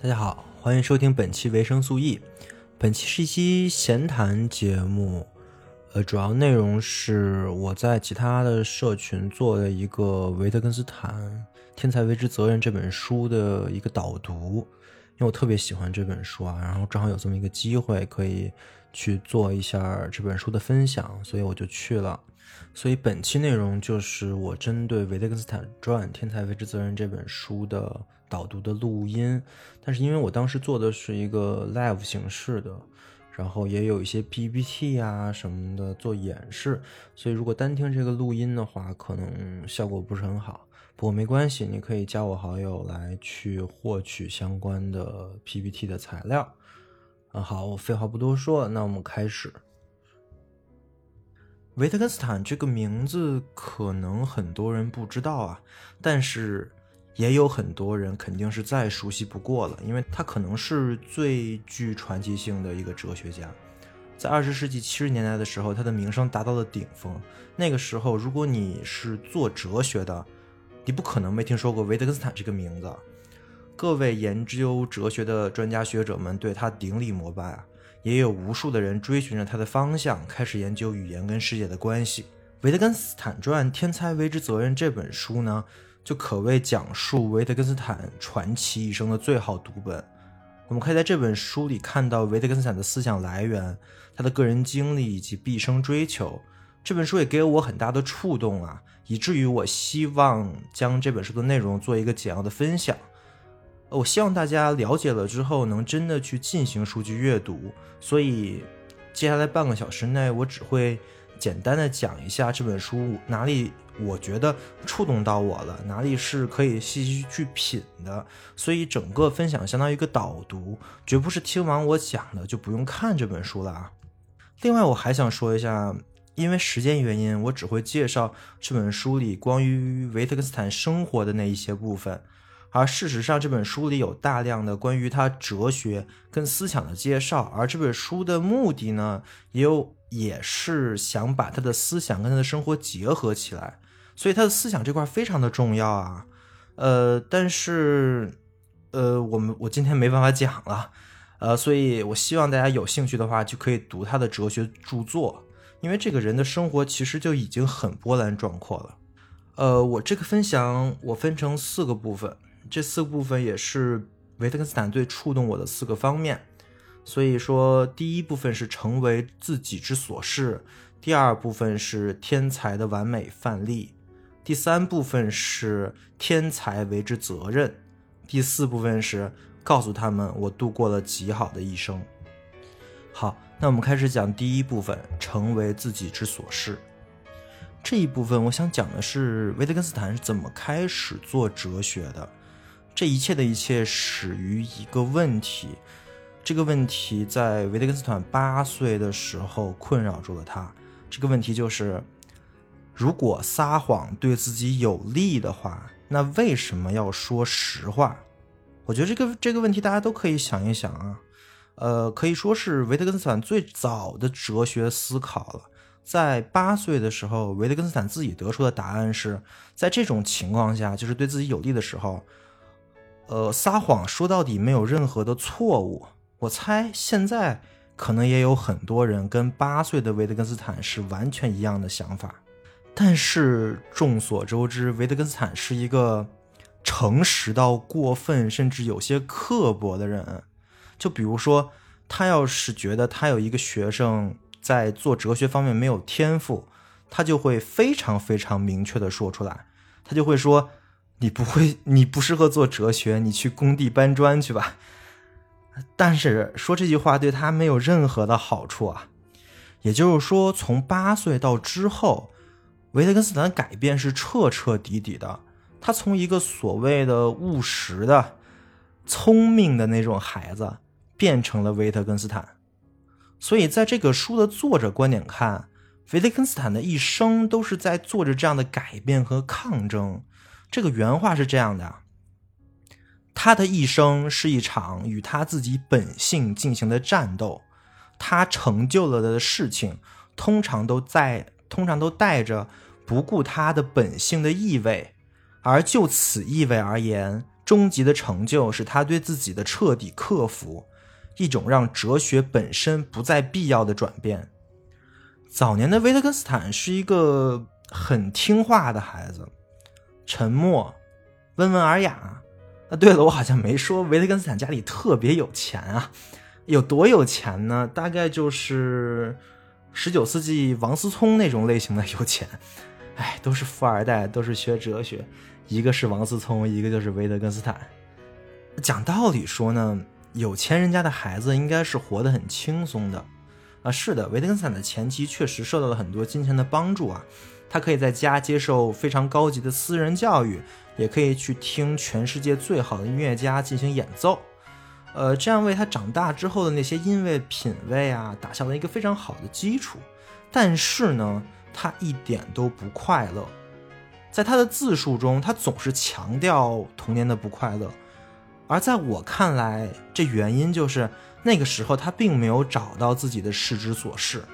大家好，欢迎收听本期维生素 E。本期是一期闲谈节目，呃，主要内容是我在其他的社群做的一个维特根斯坦《天才为之责任》这本书的一个导读，因为我特别喜欢这本书啊，然后正好有这么一个机会可以去做一下这本书的分享，所以我就去了。所以本期内容就是我针对《维特根斯坦传：天才为之责任》这本书的。导读的录音，但是因为我当时做的是一个 live 形式的，然后也有一些 PPT 啊什么的做演示，所以如果单听这个录音的话，可能效果不是很好。不过没关系，你可以加我好友来去获取相关的 PPT 的材料。啊，好，我废话不多说，那我们开始。维特根斯坦这个名字可能很多人不知道啊，但是。也有很多人肯定是再熟悉不过了，因为他可能是最具传奇性的一个哲学家。在二十世纪七十年代的时候，他的名声达到了顶峰。那个时候，如果你是做哲学的，你不可能没听说过维特根斯坦这个名字。各位研究哲学的专家学者们对他顶礼膜拜啊，也有无数的人追寻着他的方向，开始研究语言跟世界的关系。《维特根斯坦传：天才为之责任》这本书呢？就可谓讲述维特根斯坦传奇一生的最好读本。我们可以在这本书里看到维特根斯坦的思想来源、他的个人经历以及毕生追求。这本书也给我很大的触动啊，以至于我希望将这本书的内容做一个简要的分享。我希望大家了解了之后能真的去进行数据阅读。所以，接下来半个小时内，我只会简单的讲一下这本书哪里。我觉得触动到我了，哪里是可以细细去品的，所以整个分享相当于一个导读，绝不是听完我讲的就不用看这本书了啊。另外，我还想说一下，因为时间原因，我只会介绍这本书里关于维特根斯坦生活的那一些部分，而事实上，这本书里有大量的关于他哲学跟思想的介绍，而这本书的目的呢，也有也是想把他的思想跟他的生活结合起来。所以他的思想这块非常的重要啊，呃，但是，呃，我们我今天没办法讲了，呃，所以我希望大家有兴趣的话就可以读他的哲学著作，因为这个人的生活其实就已经很波澜壮阔了。呃，我这个分享我分成四个部分，这四个部分也是维特根斯坦最触动我的四个方面。所以说，第一部分是成为自己之所是，第二部分是天才的完美范例。第三部分是天才为之责任，第四部分是告诉他们我度过了极好的一生。好，那我们开始讲第一部分，成为自己之所是。这一部分我想讲的是维特根斯坦是怎么开始做哲学的。这一切的一切始于一个问题，这个问题在维特根斯坦八岁的时候困扰住了他。这个问题就是。如果撒谎对自己有利的话，那为什么要说实话？我觉得这个这个问题大家都可以想一想啊。呃，可以说是维特根斯坦最早的哲学思考了。在八岁的时候，维特根斯坦自己得出的答案是在这种情况下，就是对自己有利的时候，呃，撒谎说到底没有任何的错误。我猜现在可能也有很多人跟八岁的维特根斯坦是完全一样的想法。但是众所周知，维特根斯坦是一个诚实到过分，甚至有些刻薄的人。就比如说，他要是觉得他有一个学生在做哲学方面没有天赋，他就会非常非常明确的说出来，他就会说：“你不会，你不适合做哲学，你去工地搬砖去吧。”但是说这句话对他没有任何的好处啊。也就是说，从八岁到之后。维特根斯坦改变是彻彻底底的，他从一个所谓的务实的、聪明的那种孩子，变成了维特根斯坦。所以，在这个书的作者观点看，维特根斯坦的一生都是在做着这样的改变和抗争。这个原话是这样的：他的一生是一场与他自己本性进行的战斗，他成就了的事情，通常都在。通常都带着不顾他的本性的意味，而就此意味而言，终极的成就是他对自己的彻底克服，一种让哲学本身不再必要的转变。早年的维特根斯坦是一个很听话的孩子，沉默、温文尔雅。啊，对了，我好像没说维特根斯坦家里特别有钱啊，有多有钱呢？大概就是十九世纪王思聪那种类型的有钱。哎，都是富二代，都是学哲学。一个是王思聪，一个就是维特根斯坦。讲道理说呢，有钱人家的孩子应该是活得很轻松的啊。是的，维特根斯坦的前妻确实受到了很多金钱的帮助啊。他可以在家接受非常高级的私人教育，也可以去听全世界最好的音乐家进行演奏，呃，这样为他长大之后的那些音乐品味啊打下了一个非常好的基础。但是呢，他一点都不快乐。在他的自述中，他总是强调童年的不快乐，而在我看来，这原因就是那个时候他并没有找到自己的世之所是。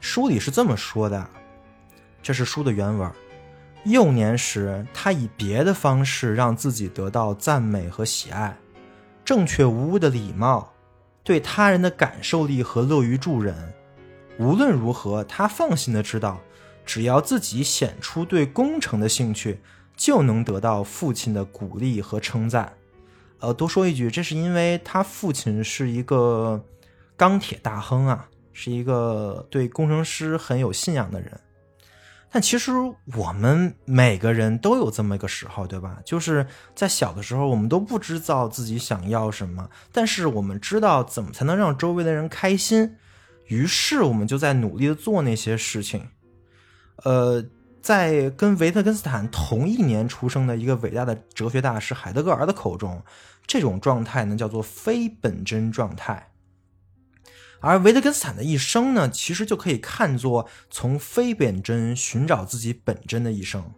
书里是这么说的，这是书的原文：幼年时，他以别的方式让自己得到赞美和喜爱，正确无误的礼貌，对他人的感受力和乐于助人。无论如何，他放心的知道。只要自己显出对工程的兴趣，就能得到父亲的鼓励和称赞。呃，多说一句，这是因为他父亲是一个钢铁大亨啊，是一个对工程师很有信仰的人。但其实我们每个人都有这么一个时候，对吧？就是在小的时候，我们都不知道自己想要什么，但是我们知道怎么才能让周围的人开心，于是我们就在努力的做那些事情。呃，在跟维特根斯坦同一年出生的一个伟大的哲学大师海德格尔的口中，这种状态呢叫做非本真状态。而维特根斯坦的一生呢，其实就可以看作从非本真寻找自己本真的一生。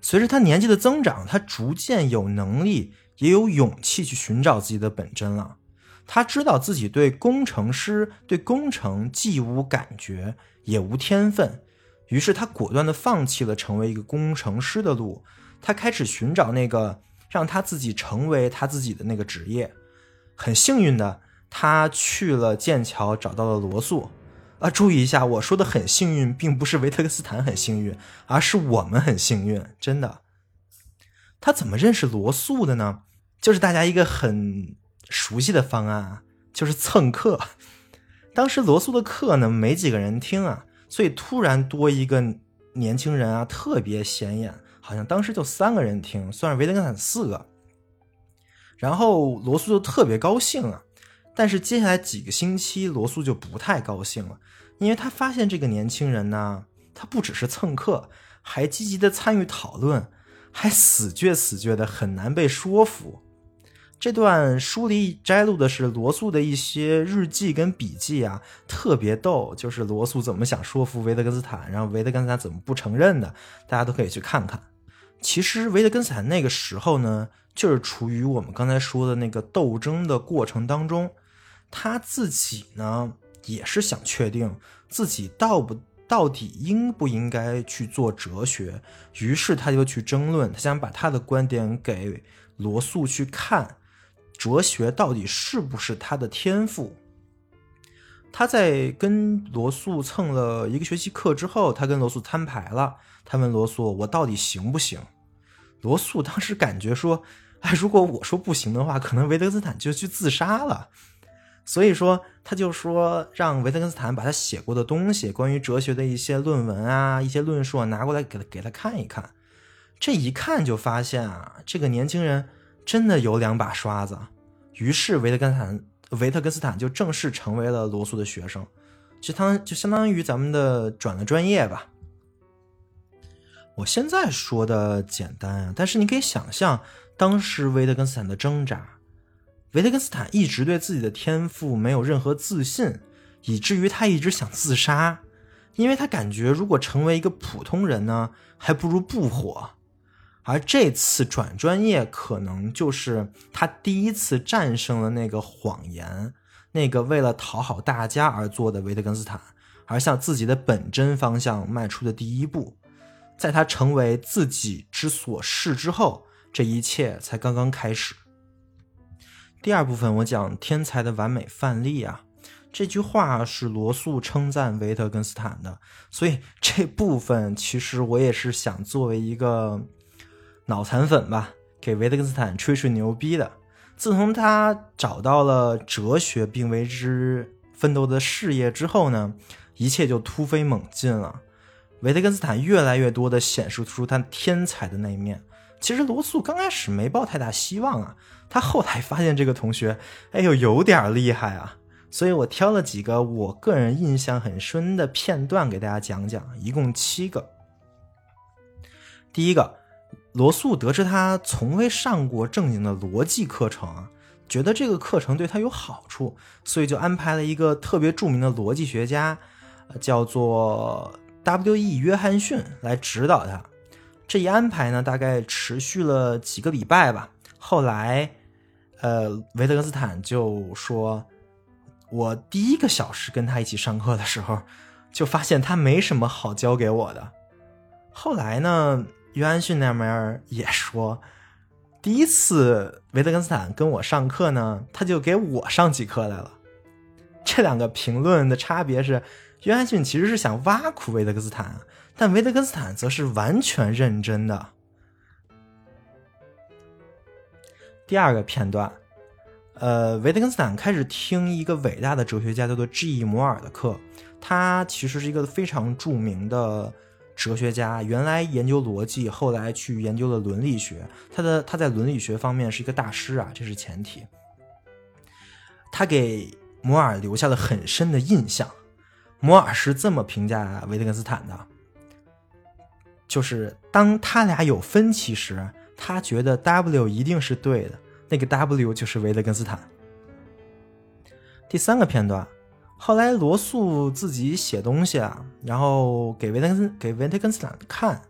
随着他年纪的增长，他逐渐有能力也有勇气去寻找自己的本真了。他知道自己对工程师对工程既无感觉也无天分。于是他果断地放弃了成为一个工程师的路，他开始寻找那个让他自己成为他自己的那个职业。很幸运的，他去了剑桥，找到了罗素。啊，注意一下，我说的很幸运，并不是维特根斯坦很幸运，而是我们很幸运，真的。他怎么认识罗素的呢？就是大家一个很熟悉的方案啊，就是蹭课。当时罗素的课呢，没几个人听啊。所以突然多一个年轻人啊，特别显眼，好像当时就三个人听，算是维特根斯坦四个。然后罗素就特别高兴啊，但是接下来几个星期，罗素就不太高兴了，因为他发现这个年轻人呢，他不只是蹭课，还积极的参与讨论，还死倔死倔的，很难被说服。这段书里摘录的是罗素的一些日记跟笔记啊，特别逗。就是罗素怎么想说服维特根斯坦，然后维特根斯坦怎么不承认的，大家都可以去看看。其实维特根斯坦那个时候呢，就是处于我们刚才说的那个斗争的过程当中，他自己呢也是想确定自己到不到底应不应该去做哲学，于是他就去争论，他想把他的观点给罗素去看。哲学到底是不是他的天赋？他在跟罗素蹭了一个学期课之后，他跟罗素摊牌了。他问罗素：“我到底行不行？”罗素当时感觉说：“哎，如果我说不行的话，可能维特根斯坦就去自杀了。”所以说，他就说让维特根斯坦把他写过的东西，关于哲学的一些论文啊、一些论述拿过来给他给他看一看。这一看就发现啊，这个年轻人。真的有两把刷子，于是维特根斯坦维特根斯坦就正式成为了罗素的学生，就当就相当于咱们的转了专业吧。我现在说的简单啊，但是你可以想象当时维特根斯坦的挣扎。维特根斯坦一直对自己的天赋没有任何自信，以至于他一直想自杀，因为他感觉如果成为一个普通人呢，还不如不火。而这次转专业，可能就是他第一次战胜了那个谎言，那个为了讨好大家而做的维特根斯坦，而向自己的本真方向迈出的第一步。在他成为自己之所是之后，这一切才刚刚开始。第二部分我讲天才的完美范例啊，这句话是罗素称赞维特根斯坦的，所以这部分其实我也是想作为一个脑残粉吧，给维特根斯坦吹吹牛逼的。自从他找到了哲学并为之奋斗的事业之后呢，一切就突飞猛进了。维特根斯坦越来越多的显示出他天才的那一面。其实罗素刚开始没抱太大希望啊，他后来发现这个同学，哎呦有点厉害啊，所以我挑了几个我个人印象很深的片段给大家讲讲，一共七个。第一个，罗素得知他从未上过正经的逻辑课程，觉得这个课程对他有好处，所以就安排了一个特别著名的逻辑学家，叫做 W.E. 约翰逊来指导他。这一安排呢，大概持续了几个礼拜吧。后来，呃，维特根斯坦就说：“我第一个小时跟他一起上课的时候，就发现他没什么好教给我的。”后来呢，约翰逊那边也说，第一次维特根斯坦跟我上课呢，他就给我上起课来了。这两个评论的差别是，约翰逊其实是想挖苦维特根斯坦。但维特根斯坦则是完全认真的。第二个片段，呃，维特根斯坦开始听一个伟大的哲学家叫做 G. 摩尔的课。他其实是一个非常著名的哲学家，原来研究逻辑，后来去研究了伦理学。他的他在伦理学方面是一个大师啊，这是前提。他给摩尔留下了很深的印象。摩尔是这么评价维特根斯坦的。就是当他俩有分歧时，他觉得 W 一定是对的，那个 W 就是维特根斯坦。第三个片段，后来罗素自己写东西啊，然后给维特根给维特根斯坦看，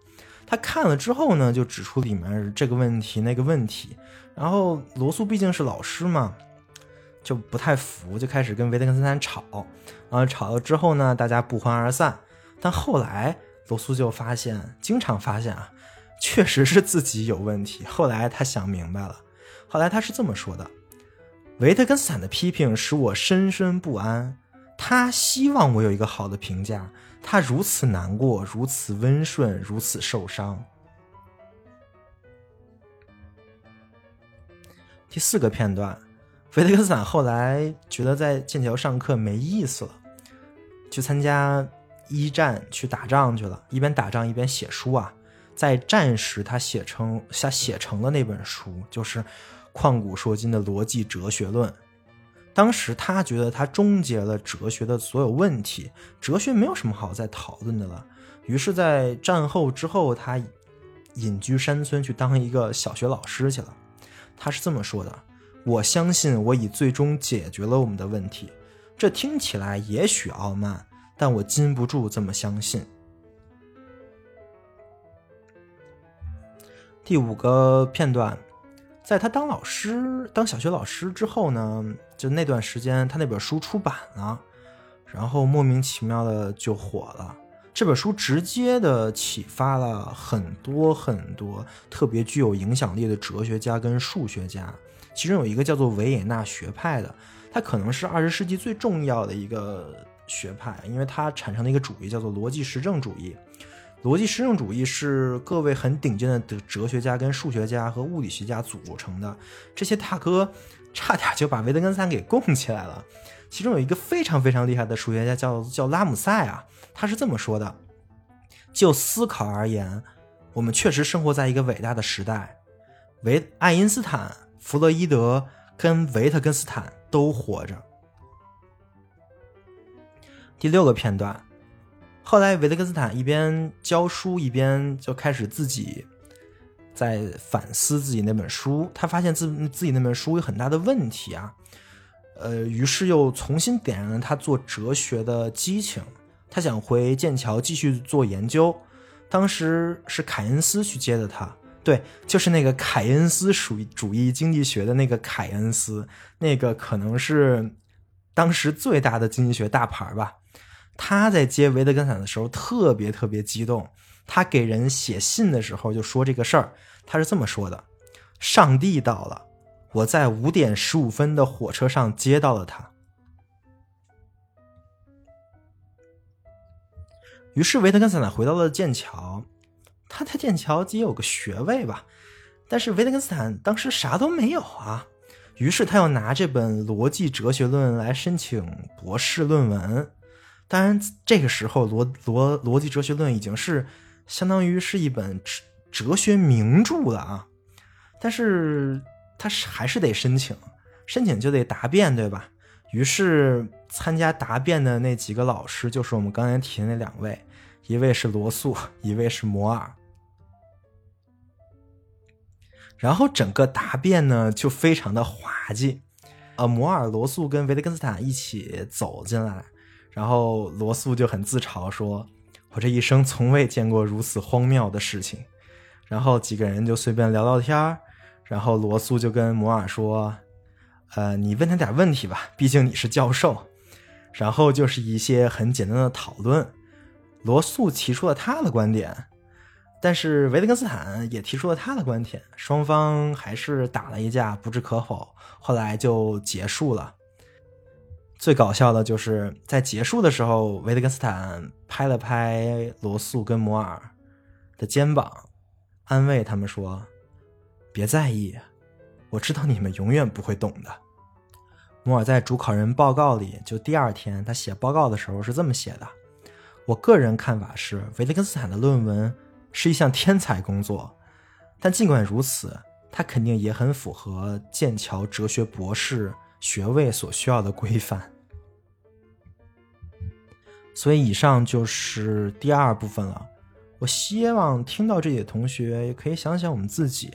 他看了之后呢，就指出里面这个问题那个问题，然后罗素毕竟是老师嘛，就不太服，就开始跟维特根斯坦吵，然后吵了之后呢，大家不欢而散，但后来。罗素就发现，经常发现啊，确实是自己有问题。后来他想明白了，后来他是这么说的：“维特根斯坦的批评使我深深不安。他希望我有一个好的评价，他如此难过，如此温顺，如此受伤。”第四个片段，维特根斯坦后来觉得在剑桥上课没意思了，去参加。一战去打仗去了，一边打仗一边写书啊。在战时，他写成他写成了那本书，就是旷古烁今的逻辑哲学论。当时他觉得他终结了哲学的所有问题，哲学没有什么好再讨论的了。于是，在战后之后，他隐居山村去当一个小学老师去了。他是这么说的：“我相信我已最终解决了我们的问题。”这听起来也许傲慢。但我禁不住这么相信。第五个片段，在他当老师、当小学老师之后呢，就那段时间，他那本书出版了，然后莫名其妙的就火了。这本书直接的启发了很多很多特别具有影响力的哲学家跟数学家，其中有一个叫做维也纳学派的，他可能是二十世纪最重要的一个。学派，因为他产生了一个主义，叫做逻辑实证主义。逻辑实证主义是各位很顶尖的哲学家、跟数学家和物理学家组成的。这些大哥差点就把维特根斯坦给供起来了。其中有一个非常非常厉害的数学家，叫叫拉姆塞啊，他是这么说的：就思考而言，我们确实生活在一个伟大的时代。维爱因斯坦、弗洛伊德跟维特根斯坦都活着。第六个片段，后来维特根斯坦一边教书一边就开始自己在反思自己那本书。他发现自自己那本书有很大的问题啊，呃，于是又重新点燃了他做哲学的激情。他想回剑桥继续做研究。当时是凯恩斯去接的他，对，就是那个凯恩斯属主义经济学的那个凯恩斯，那个可能是当时最大的经济学大牌吧。他在接维特根斯坦的时候特别特别激动，他给人写信的时候就说这个事儿，他是这么说的：上帝到了，我在五点十五分的火车上接到了他。于是维特根斯坦回到了剑桥，他在剑桥也有个学位吧，但是维特根斯坦当时啥都没有啊。于是他要拿这本《逻辑哲学论》来申请博士论文。当然，这个时候《逻逻逻辑哲学论》已经是相当于是一本哲哲学名著了啊。但是他还是得申请，申请就得答辩，对吧？于是参加答辩的那几个老师就是我们刚才提的那两位，一位是罗素，一位是摩尔。然后整个答辩呢就非常的滑稽，呃，摩尔、罗素跟维特根斯坦一起走进来，然后罗素就很自嘲说：“我这一生从未见过如此荒谬的事情。”然后几个人就随便聊聊天然后罗素就跟摩尔说：“呃，你问他点问题吧，毕竟你是教授。”然后就是一些很简单的讨论，罗素提出了他的观点。但是维特根斯坦也提出了他的观点，双方还是打了一架，不置可否。后来就结束了。最搞笑的就是在结束的时候，维特根斯坦拍了拍罗素跟摩尔的肩膀，安慰他们说：“别在意，我知道你们永远不会懂的。”摩尔在主考人报告里，就第二天他写报告的时候是这么写的：“我个人看法是，维特根斯坦的论文。”是一项天才工作，但尽管如此，他肯定也很符合剑桥哲学博士学位所需要的规范。所以，以上就是第二部分了。我希望听到这里的同学也可以想想我们自己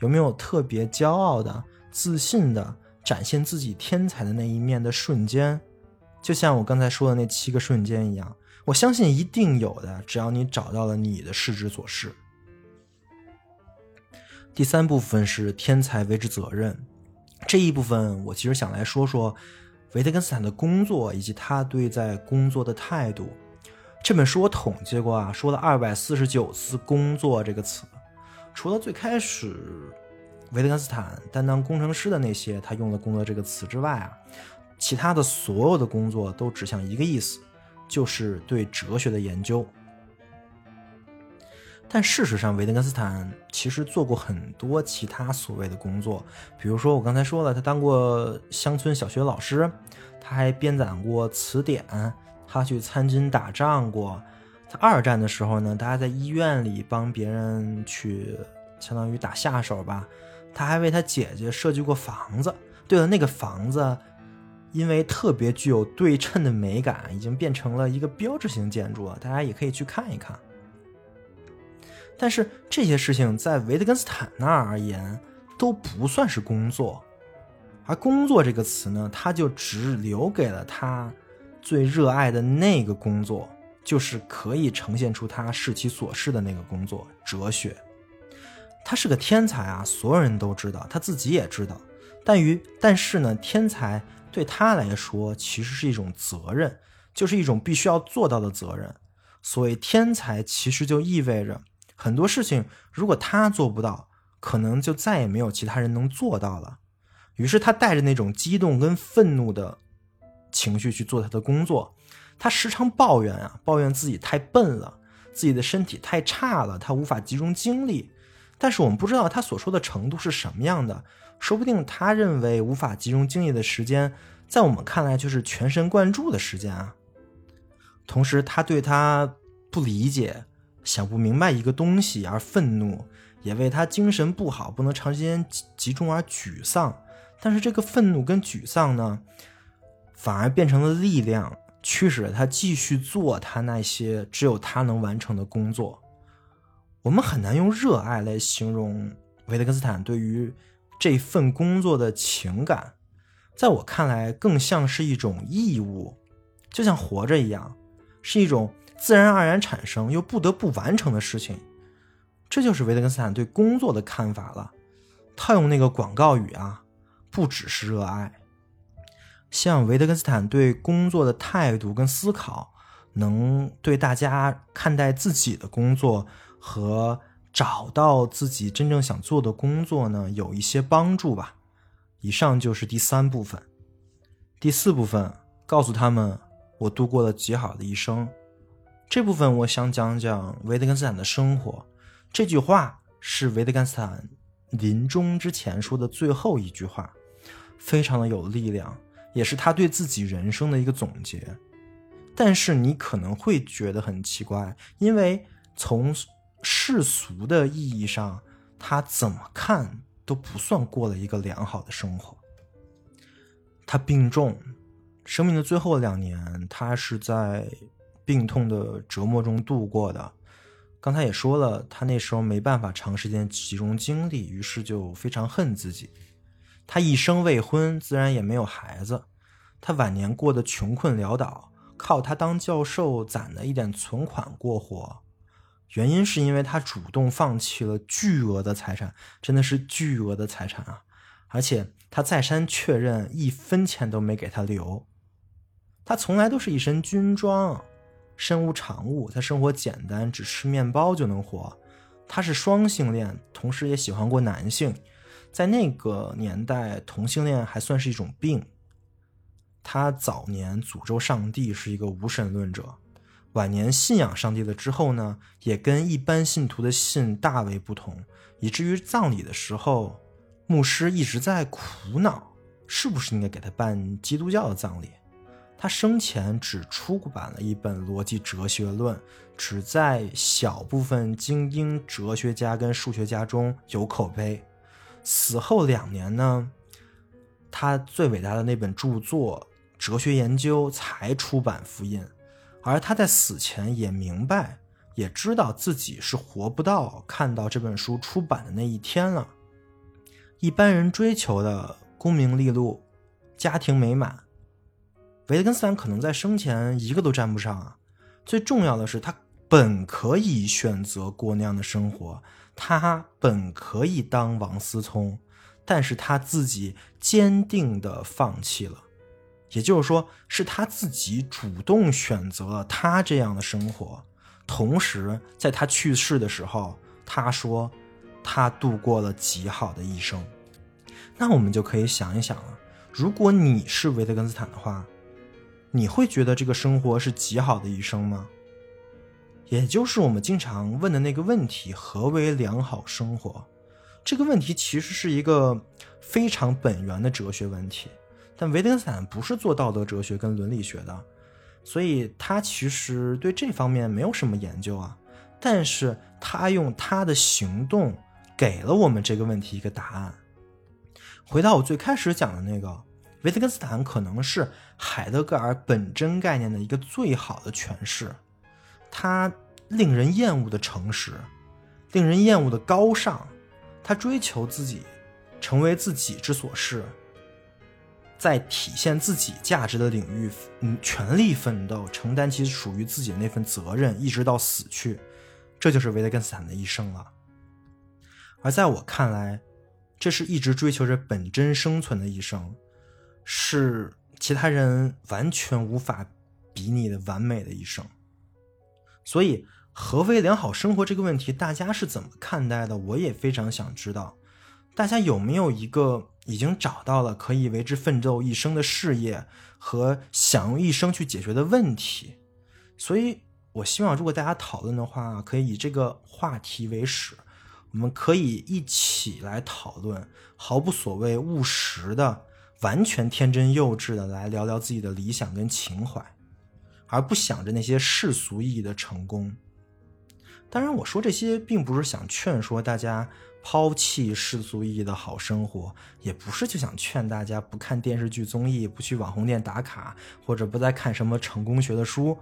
有没有特别骄傲的、自信的展现自己天才的那一面的瞬间，就像我刚才说的那七个瞬间一样。我相信一定有的，只要你找到了你的视之所是。第三部分是天才为之责任，这一部分我其实想来说说维特根斯坦的工作以及他对待工作的态度。这本书我统计过啊，说了二百四十九次“工作”这个词，除了最开始维特根斯坦担当工程师的那些他用了“工作”这个词之外啊，其他的所有的工作都指向一个意思。就是对哲学的研究，但事实上，维特根斯坦其实做过很多其他所谓的工作，比如说我刚才说了，他当过乡村小学老师，他还编纂过词典，他去参军打仗过。他二战的时候呢，他还在医院里帮别人去，相当于打下手吧。他还为他姐姐设计过房子。对了，那个房子。因为特别具有对称的美感，已经变成了一个标志性建筑了。大家也可以去看一看。但是这些事情在维特根斯坦那儿而言都不算是工作，而“工作”这个词呢，他就只留给了他最热爱的那个工作，就是可以呈现出他视其所是的那个工作——哲学。他是个天才啊，所有人都知道，他自己也知道。但于但是呢，天才。对他来说，其实是一种责任，就是一种必须要做到的责任。所谓天才，其实就意味着很多事情，如果他做不到，可能就再也没有其他人能做到了。于是他带着那种激动跟愤怒的情绪去做他的工作。他时常抱怨啊，抱怨自己太笨了，自己的身体太差了，他无法集中精力。但是我们不知道他所说的程度是什么样的。说不定他认为无法集中精力的时间，在我们看来就是全神贯注的时间啊。同时，他对他不理解、想不明白一个东西而愤怒，也为他精神不好、不能长时间集中而沮丧。但是，这个愤怒跟沮丧呢，反而变成了力量，驱使着他继续做他那些只有他能完成的工作。我们很难用热爱来形容维特根斯坦对于。这份工作的情感，在我看来更像是一种义务，就像活着一样，是一种自然而然产生又不得不完成的事情。这就是维特根斯坦对工作的看法了。套用那个广告语啊，不只是热爱。像维特根斯坦对工作的态度跟思考，能对大家看待自己的工作和。找到自己真正想做的工作呢有一些帮助吧。以上就是第三部分，第四部分告诉他们我度过了极好的一生。这部分我想讲讲维特根斯坦的生活。这句话是维特根斯坦临终之前说的最后一句话，非常的有力量，也是他对自己人生的一个总结。但是你可能会觉得很奇怪，因为从世俗的意义上，他怎么看？都不算过了一个良好的生活。他病重，生命的最后两年，他是在病痛的折磨中度过的。刚才也说了，他那时候没办法长时间集中精力，于是就非常恨自己。他一生未婚，自然也没有孩子。他晚年过得穷困潦倒，靠他当教授攒的一点存款过活。原因是因为他主动放弃了巨额的财产，真的是巨额的财产啊！而且他再三确认，一分钱都没给他留。他从来都是一身军装，身无长物，他生活简单，只吃面包就能活。他是双性恋，同时也喜欢过男性。在那个年代，同性恋还算是一种病。他早年诅咒上帝，是一个无神论者。晚年信仰上帝了之后呢，也跟一般信徒的信大为不同，以至于葬礼的时候，牧师一直在苦恼，是不是应该给他办基督教的葬礼。他生前只出版了一本《逻辑哲学论》，只在小部分精英哲学家跟数学家中有口碑。死后两年呢，他最伟大的那本著作《哲学研究》才出版复印。而他在死前也明白，也知道自己是活不到看到这本书出版的那一天了。一般人追求的功名利禄、家庭美满，维特根斯坦可能在生前一个都沾不上啊。最重要的是，他本可以选择过那样的生活，他本可以当王思聪，但是他自己坚定的放弃了。也就是说，是他自己主动选择了他这样的生活。同时，在他去世的时候，他说他度过了极好的一生。那我们就可以想一想了：如果你是维特根斯坦的话，你会觉得这个生活是极好的一生吗？也就是我们经常问的那个问题：何为良好生活？这个问题其实是一个非常本源的哲学问题。但维特根斯坦不是做道德哲学跟伦理学的，所以他其实对这方面没有什么研究啊。但是他用他的行动给了我们这个问题一个答案。回到我最开始讲的那个，维特根斯坦可能是海德格尔本真概念的一个最好的诠释。他令人厌恶的诚实，令人厌恶的高尚，他追求自己，成为自己之所是。在体现自己价值的领域，嗯，全力奋斗，承担起属于自己的那份责任，一直到死去，这就是维特根斯坦的一生了。而在我看来，这是一直追求着本真生存的一生，是其他人完全无法比拟的完美的一生。所以，何为良好生活这个问题，大家是怎么看待的？我也非常想知道，大家有没有一个？已经找到了可以为之奋斗一生的事业和想用一生去解决的问题，所以我希望，如果大家讨论的话，可以以这个话题为始，我们可以一起来讨论，毫不所谓、务实的、完全天真幼稚的来聊聊自己的理想跟情怀，而不想着那些世俗意义的成功。当然，我说这些并不是想劝说大家。抛弃世俗意义的好生活，也不是就想劝大家不看电视剧综艺，不去网红店打卡，或者不再看什么成功学的书，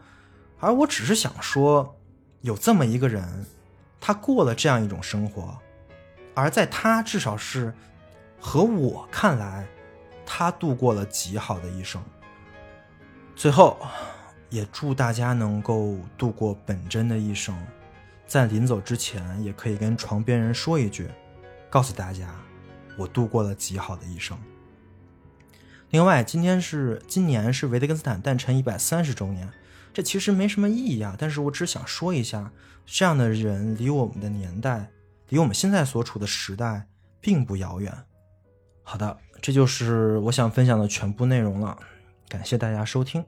而我只是想说，有这么一个人，他过了这样一种生活，而在他至少是和我看来，他度过了极好的一生。最后，也祝大家能够度过本真的一生。在临走之前，也可以跟床边人说一句，告诉大家，我度过了极好的一生。另外，今天是今年是维特根斯坦诞辰一百三十周年，这其实没什么意义啊，但是我只想说一下，这样的人离我们的年代离我们现在所处的时代并不遥远。好的，这就是我想分享的全部内容了，感谢大家收听。